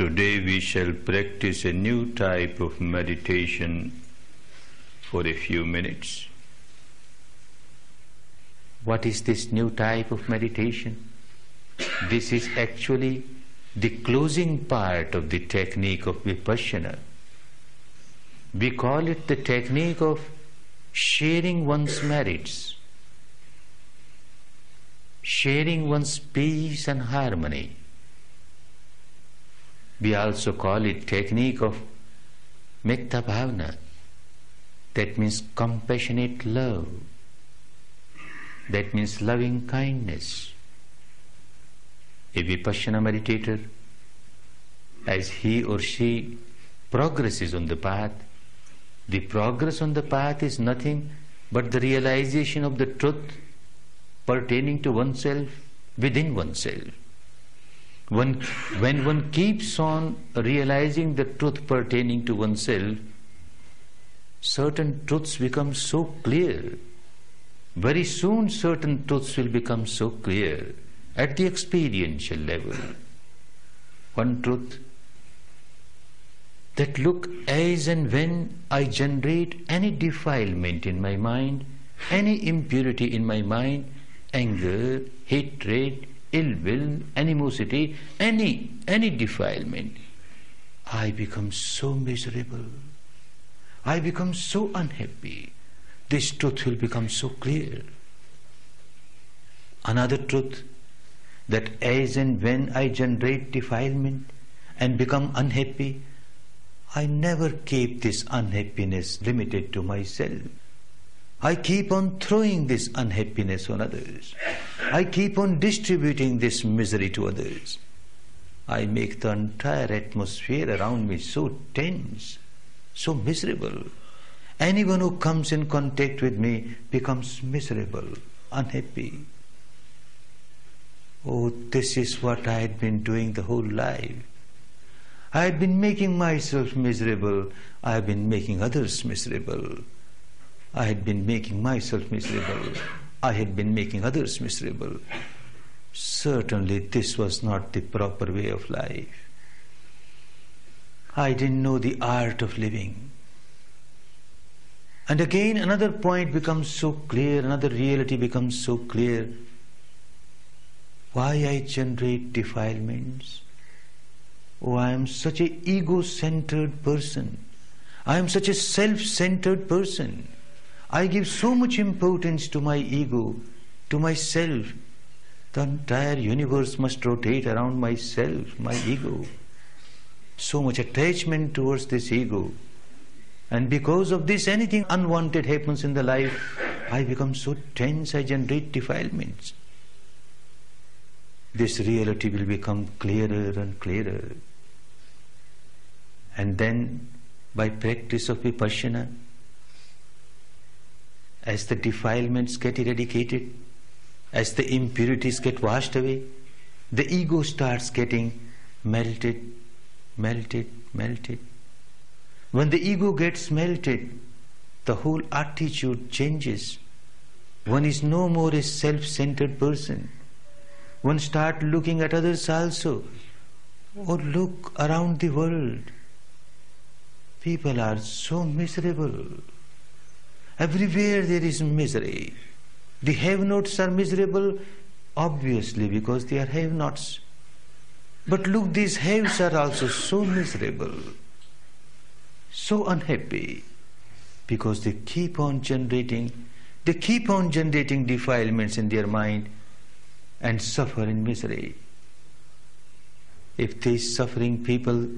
Today we shall practice a new type of meditation for a few minutes. What is this new type of meditation? This is actually the closing part of the technique of Vipassana. We call it the technique of sharing one's merits, sharing one's peace and harmony. We also call it technique of Metta Bhavana. That means compassionate love. That means loving kindness. A Vipassana meditator, as he or she progresses on the path, the progress on the path is nothing but the realization of the truth pertaining to oneself within oneself. When, when one keeps on realizing the truth pertaining to oneself, certain truths become so clear. Very soon, certain truths will become so clear at the experiential level. One truth that look as and when I generate any defilement in my mind, any impurity in my mind, anger, hatred, ill will, animosity, any, any defilement, I become so miserable. I become so unhappy. This truth will become so clear. Another truth that as and when I generate defilement and become unhappy, I never keep this unhappiness limited to myself. I keep on throwing this unhappiness on others. I keep on distributing this misery to others. I make the entire atmosphere around me so tense, so miserable. Anyone who comes in contact with me becomes miserable, unhappy. Oh, this is what I had been doing the whole life. I had been making myself miserable. I have been making others miserable. I had been making myself miserable. I had been making others miserable. Certainly, this was not the proper way of life. I didn't know the art of living. And again, another point becomes so clear, another reality becomes so clear. Why I generate defilements? Oh, I am such a ego centered person. I am such a self centered person. I give so much importance to my ego, to myself. The entire universe must rotate around myself, my ego. So much attachment towards this ego. And because of this, anything unwanted happens in the life. I become so tense, I generate defilements. This reality will become clearer and clearer. And then, by practice of vipassana, as the defilements get eradicated, as the impurities get washed away, the ego starts getting melted, melted, melted. When the ego gets melted, the whole attitude changes. One is no more a self centered person. One start looking at others also. Or look around the world. People are so miserable. Everywhere there is misery. The have-nots are miserable, obviously, because they are have-nots. But look, these haves are also so miserable, so unhappy, because they keep on generating, they keep on generating defilements in their mind and suffer in misery. If these suffering people,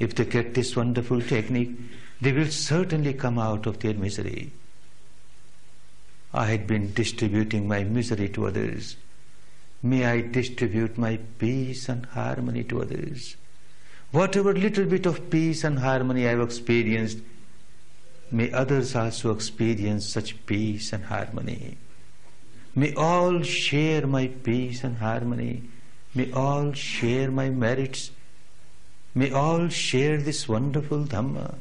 if they get this wonderful technique, they will certainly come out of their misery. I had been distributing my misery to others. May I distribute my peace and harmony to others. Whatever little bit of peace and harmony I have experienced, may others also experience such peace and harmony. May all share my peace and harmony. May all share my merits. May all share this wonderful Dhamma.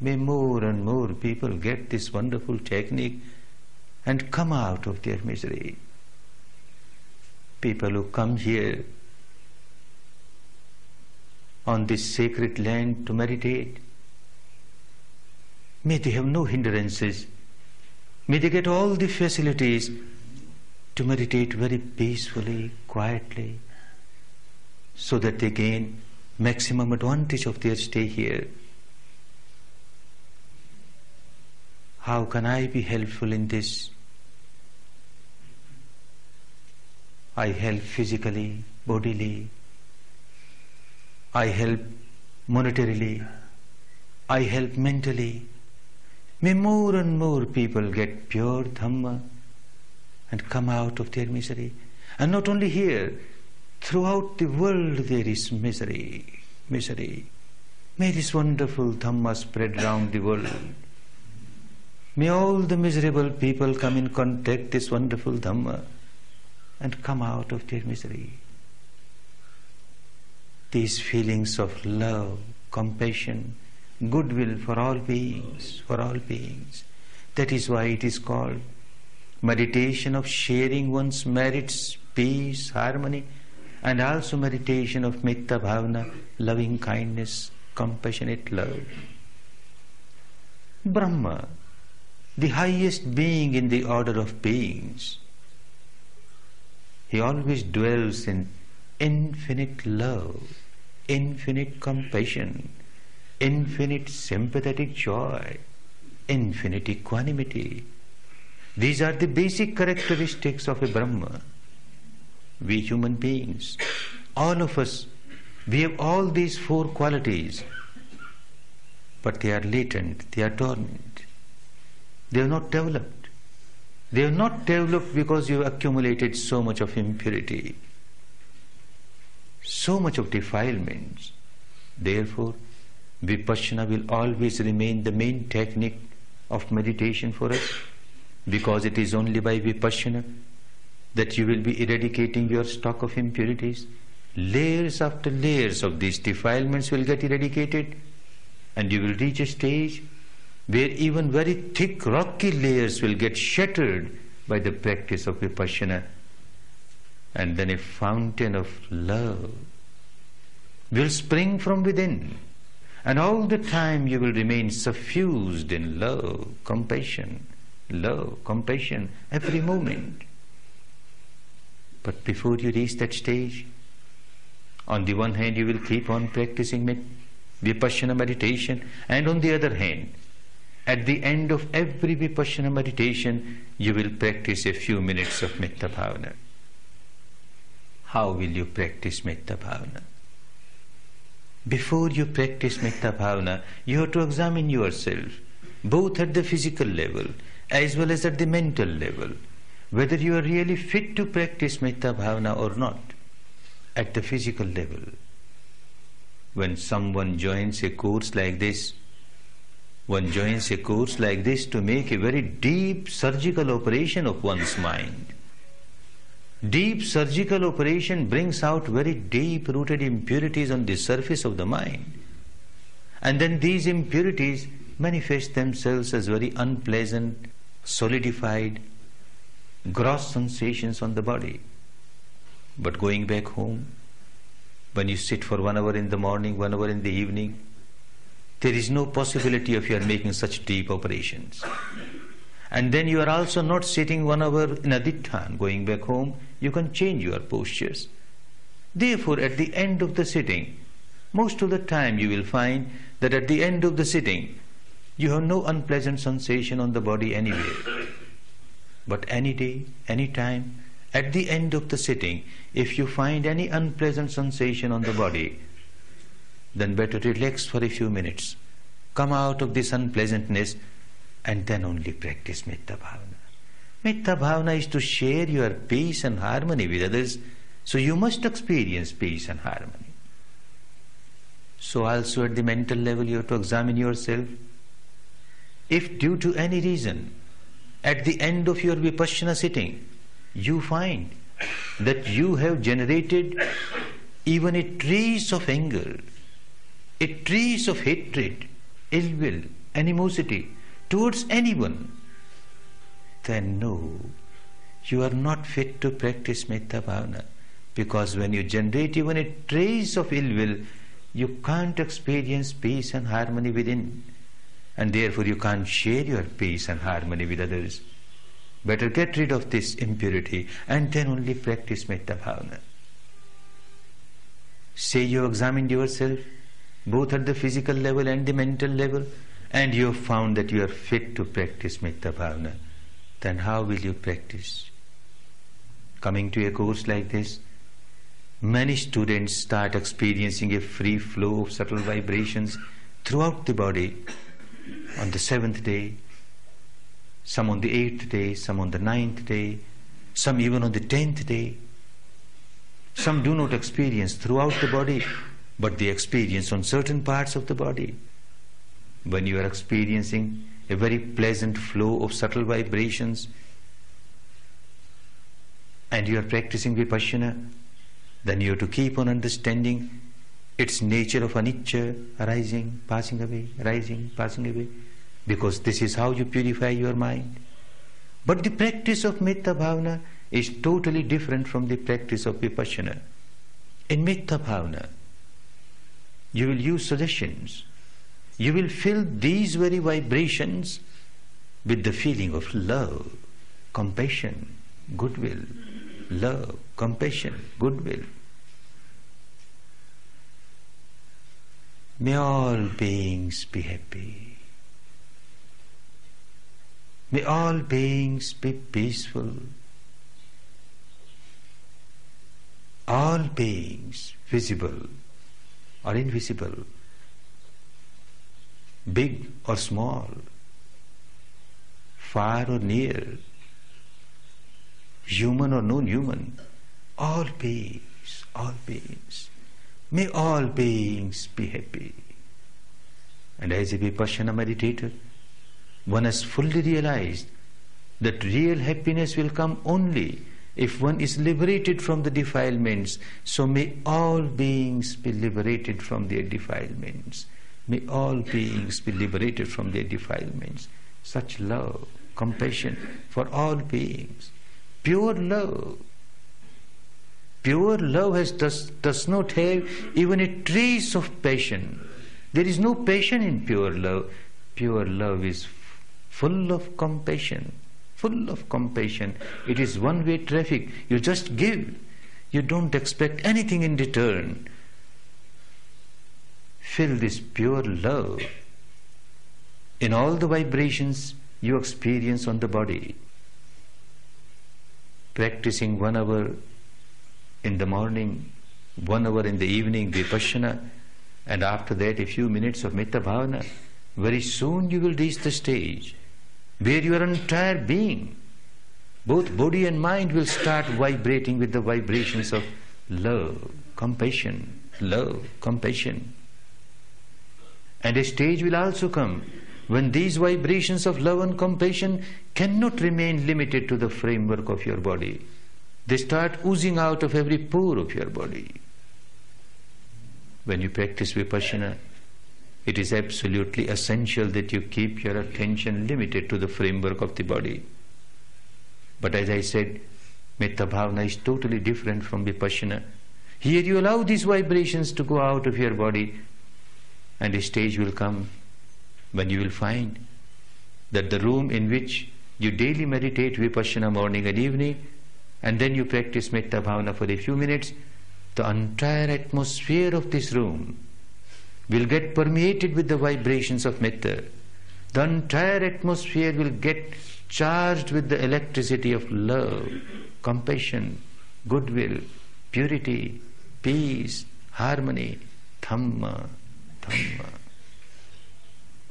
May more and more people get this wonderful technique and come out of their misery. People who come here on this sacred land to meditate. May they have no hindrances. May they get all the facilities to meditate very peacefully, quietly, so that they gain maximum advantage of their stay here. How can I be helpful in this? I help physically, bodily. I help monetarily. I help mentally. May more and more people get pure Dhamma and come out of their misery. And not only here, throughout the world there is misery, misery. May this wonderful Dhamma spread round the world. May all the miserable people come in contact this wonderful Dhamma and come out of their misery. These feelings of love, compassion, goodwill for all beings, for all beings. That is why it is called meditation of sharing one's merits, peace, harmony, and also meditation of metta bhavana, loving kindness, compassionate love. Brahma, the highest being in the order of beings, he always dwells in infinite love, infinite compassion, infinite sympathetic joy, infinite equanimity. These are the basic characteristics of a Brahma. We human beings, all of us, we have all these four qualities, but they are latent, they are dormant, they are not developed. They are not developed because you have accumulated so much of impurity, so much of defilements. Therefore, Vipassana will always remain the main technique of meditation for us because it is only by Vipassana that you will be eradicating your stock of impurities. Layers after layers of these defilements will get eradicated and you will reach a stage where even very thick rocky layers will get shattered by the practice of Vipassana and then a fountain of love will spring from within and all the time you will remain suffused in love, compassion, love, compassion, every moment. But before you reach that stage, on the one hand you will keep on practicing vipassana meditation, and on the other hand, at the end of every vipassana meditation, you will practice a few minutes of metta bhavana. How will you practice metta bhavana? Before you practice metta bhavana, you have to examine yourself, both at the physical level as well as at the mental level, whether you are really fit to practice metta bhavana or not, at the physical level. When someone joins a course like this, one joins a course like this to make a very deep surgical operation of one's mind. Deep surgical operation brings out very deep rooted impurities on the surface of the mind. And then these impurities manifest themselves as very unpleasant, solidified, gross sensations on the body. But going back home, when you sit for one hour in the morning, one hour in the evening, there is no possibility of your making such deep operations. And then you are also not sitting one hour in adhitthana, going back home, you can change your postures. Therefore, at the end of the sitting, most of the time you will find that at the end of the sitting, you have no unpleasant sensation on the body anywhere. But any day, any time, at the end of the sitting, if you find any unpleasant sensation on the body, then better relax for a few minutes. Come out of this unpleasantness and then only practice metta bhavana. Metta bhavana is to share your peace and harmony with others, so you must experience peace and harmony. So, also at the mental level, you have to examine yourself. If due to any reason, at the end of your vipassana sitting, you find that you have generated even a trace of anger, a trace of hatred, ill will, animosity towards anyone, then no, you are not fit to practice metta bhavana. Because when you generate even a trace of ill will, you can't experience peace and harmony within, and therefore you can't share your peace and harmony with others. Better get rid of this impurity and then only practice metta bhavana. Say you examined yourself both at the physical level and the mental level and you have found that you are fit to practice metta bhavana, then how will you practice? Coming to a course like this, many students start experiencing a free flow of subtle vibrations throughout the body on the seventh day, some on the eighth day, some on the ninth day, some even on the tenth day. Some do not experience throughout the body, but they experience on certain parts of the body. When you are experiencing a very pleasant flow of subtle vibrations and you are practicing vipassana, then you have to keep on understanding its nature of anicca, arising, passing away, rising, passing away, because this is how you purify your mind. But the practice of metta bhavana is totally different from the practice of vipassana. In metta bhavana, you will use suggestions. You will fill these very vibrations with the feeling of love, compassion, goodwill, love, compassion, goodwill. May all beings be happy. May all beings be peaceful. All beings, visible or invisible, big or small, far or near, human or non-human, all beings, all beings. May all beings be happy. And as a Vipassana meditator, one has fully realized that real happiness will come only if one is liberated from the defilements. So may all beings be liberated from their defilements. May all beings be liberated from their defilements. Such love, compassion for all beings pure love. Pure love has, does, does not have even a trace of passion. There is no passion in pure love. Pure love is full of compassion. Full of compassion. It is one way traffic. You just give. You don't expect anything in return. Feel this pure love in all the vibrations you experience on the body practicing one hour in the morning, one hour in the evening, vipassana, and after that a few minutes of metta bhavana, very soon you will reach the stage where your entire being, both body and mind, will start vibrating with the vibrations of love, compassion, love, compassion. And a stage will also come when these vibrations of love and compassion cannot remain limited to the framework of your body. They start oozing out of every pore of your body. When you practice vipassana, it is absolutely essential that you keep your attention limited to the framework of the body. But as I said, Metta Bhavana is totally different from Vipassana. Here you allow these vibrations to go out of your body and a stage will come when you will find that the room in which you daily meditate vipassana morning and evening and then you practice metta bhavana for a few minutes, the entire atmosphere of this room will get permeated with the vibrations of metta. The entire atmosphere will get charged with the electricity of love, compassion, goodwill, purity, peace, harmony, dhamma, dhamma.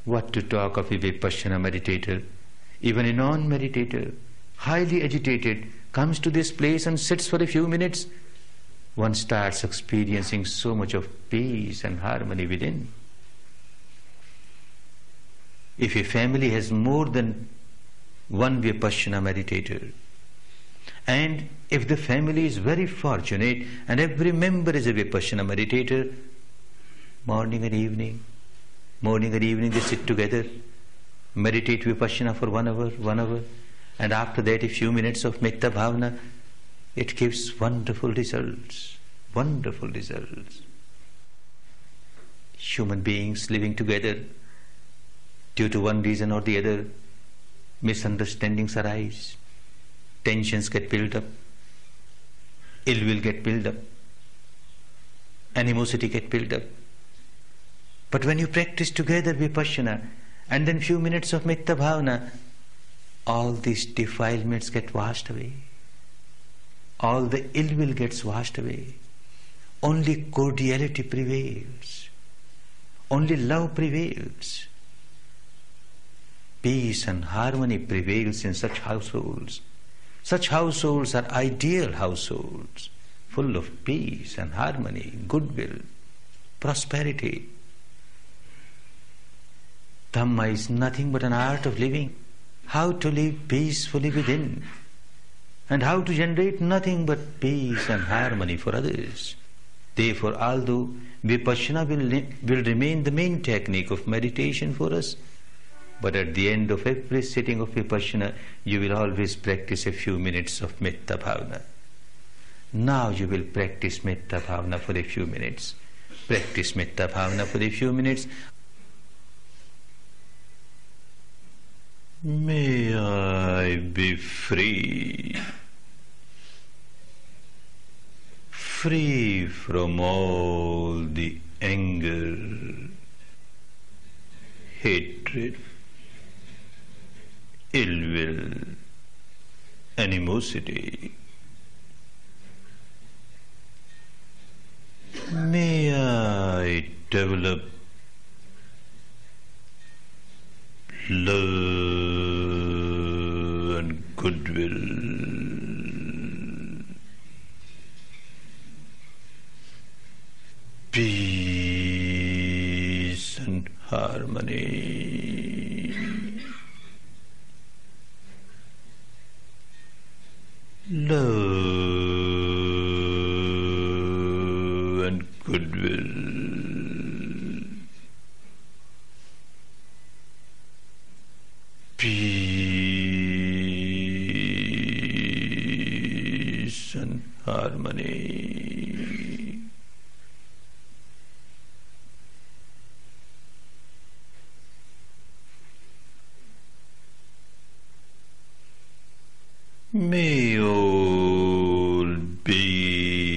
What to talk of a Vipassana meditator? Even a non-meditator, highly agitated, comes to this place and sits for a few minutes. One starts experiencing so much of peace and harmony within. If a family has more than one Vipassana meditator, and if the family is very fortunate and every member is a Vipassana meditator, morning and evening, Morning and evening they sit together, meditate vipassana for one hour, one hour, and after that a few minutes of metta bhavana. It gives wonderful results, wonderful results. human beings living together, due to one reason or the other, misunderstandings arise, tensions get built up, ill will get built up, animosity get built up. But when you practice together vipassana, and then few minutes of metta bhavana, all these defilements get washed away. All the ill will gets washed away. Only cordiality prevails. Only love prevails. Peace and harmony prevails in such households. Such households are ideal households, full of peace and harmony, goodwill, prosperity. Dhamma is nothing but an art of living. How to live peacefully within, and how to generate nothing but peace and harmony for others. Therefore, although vipassana will, will remain the main technique of meditation for us, but at the end of every sitting of vipassana, you will always practice a few minutes of metta bhavana. Now you will practice metta bhavana for a few minutes. Practice metta bhavana for a few minutes. May I be free, free from all the anger, hatred, ill will, animosity. May I develop love and goodwill. Peace and harmony. Love and goodwill. Peace and harmony. May all beings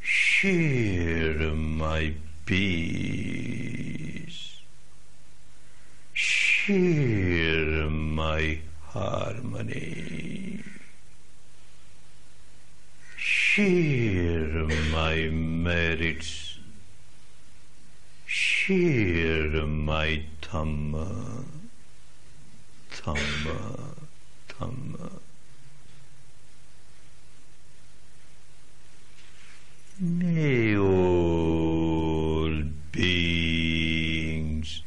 share my peace, share my harmony, share my merits, share my Dhamma, Dhamma, Dhamma. May all beings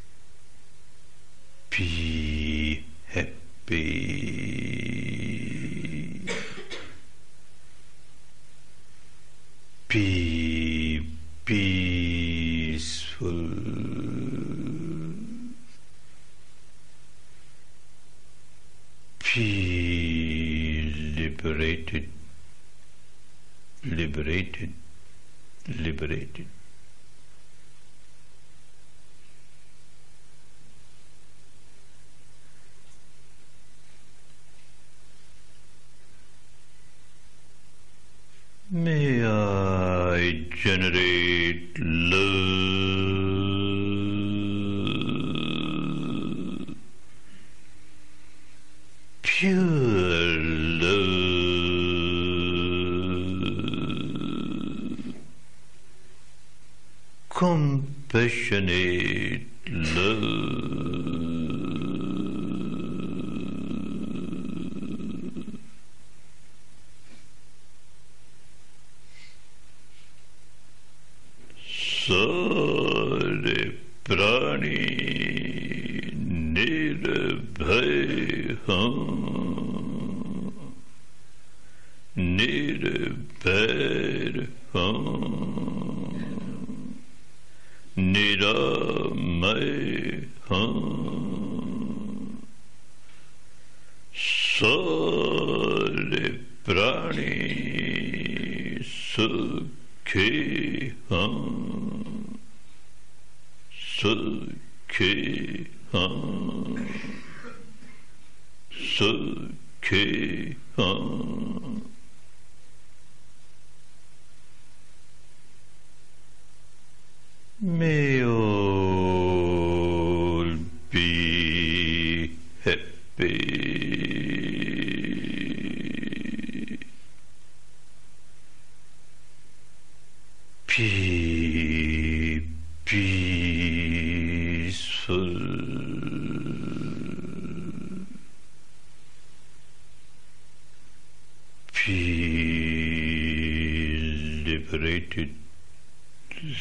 be happy, be peaceful, be liberated, liberated, liberated. May I generate love, pure compassionate love. Sukhe Ha Sukhe Ha May all be happy. Be peaceful. Be liberated,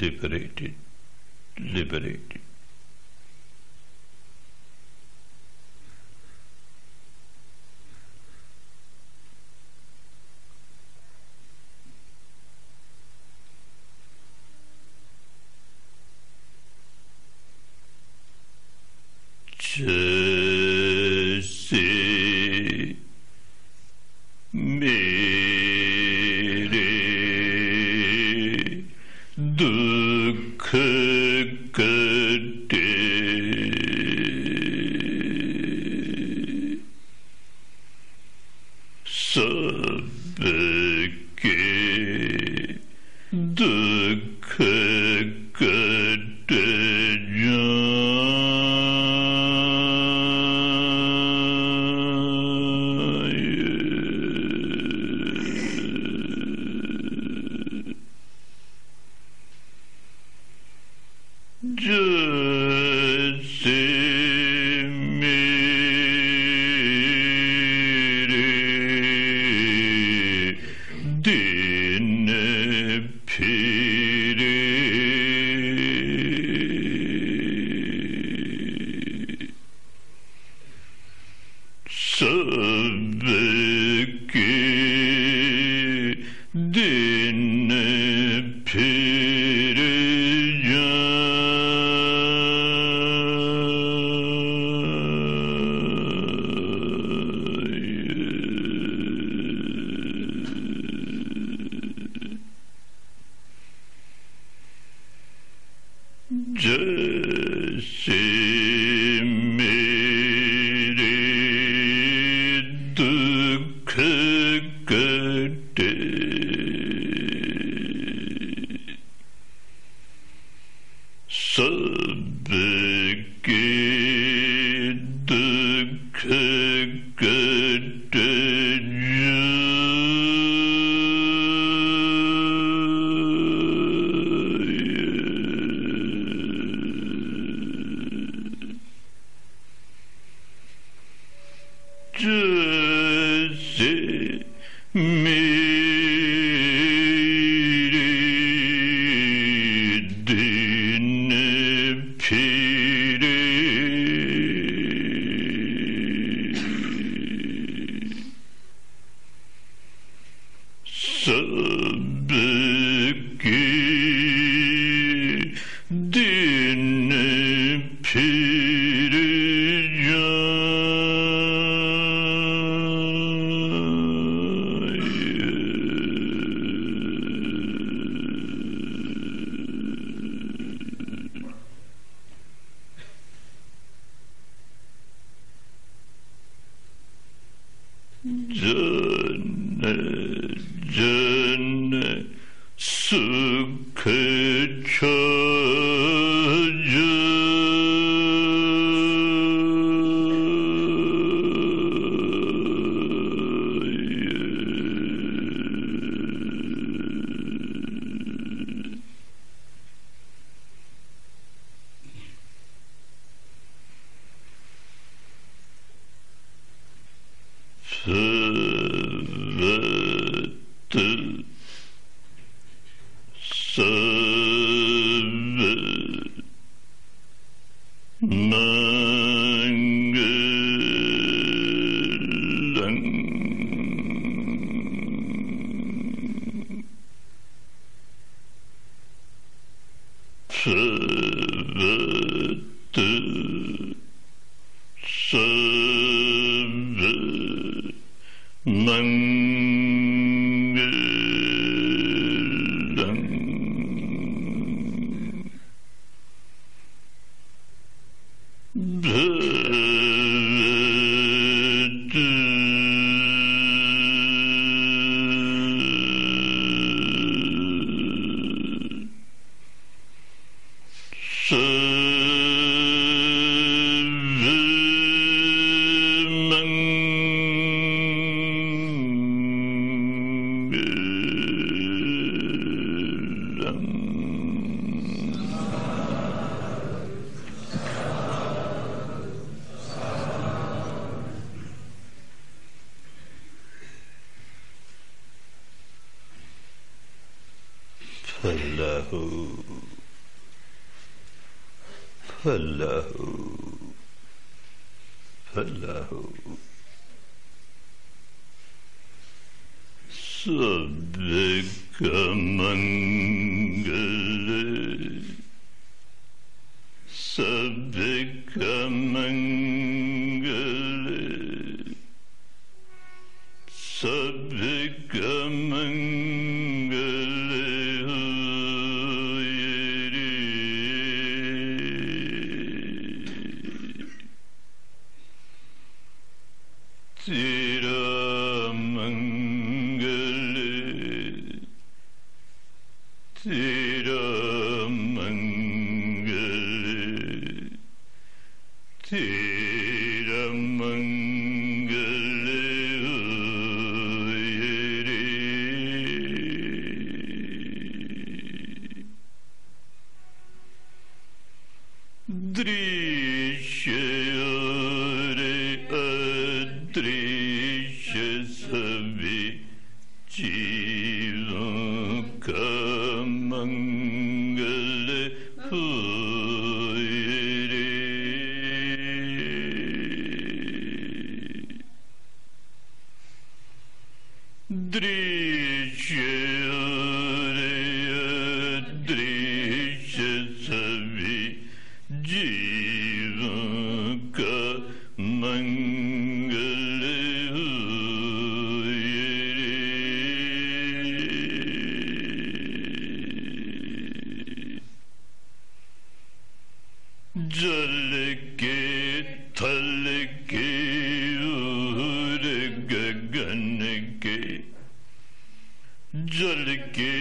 liberated, liberated. Shh. 真。say Hello. Hello. Sabikamangali. Sabikamangali. ドリー Thank you.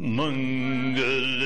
Mangal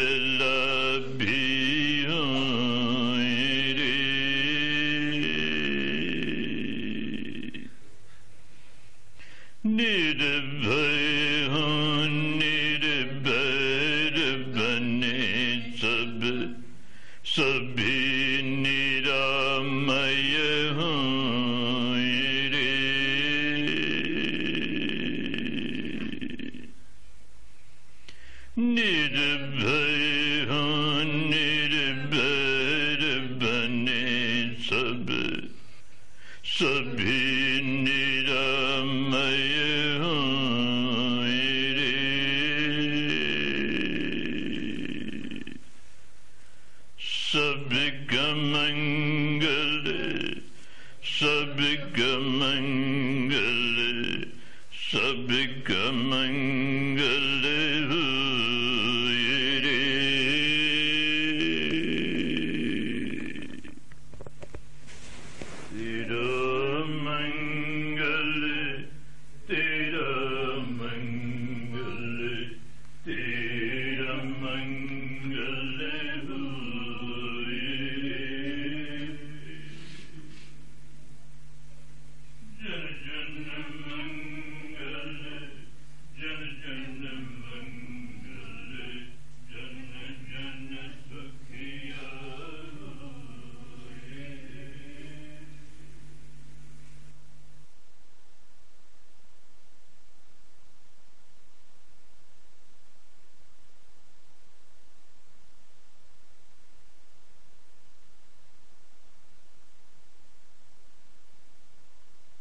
ربك منجلي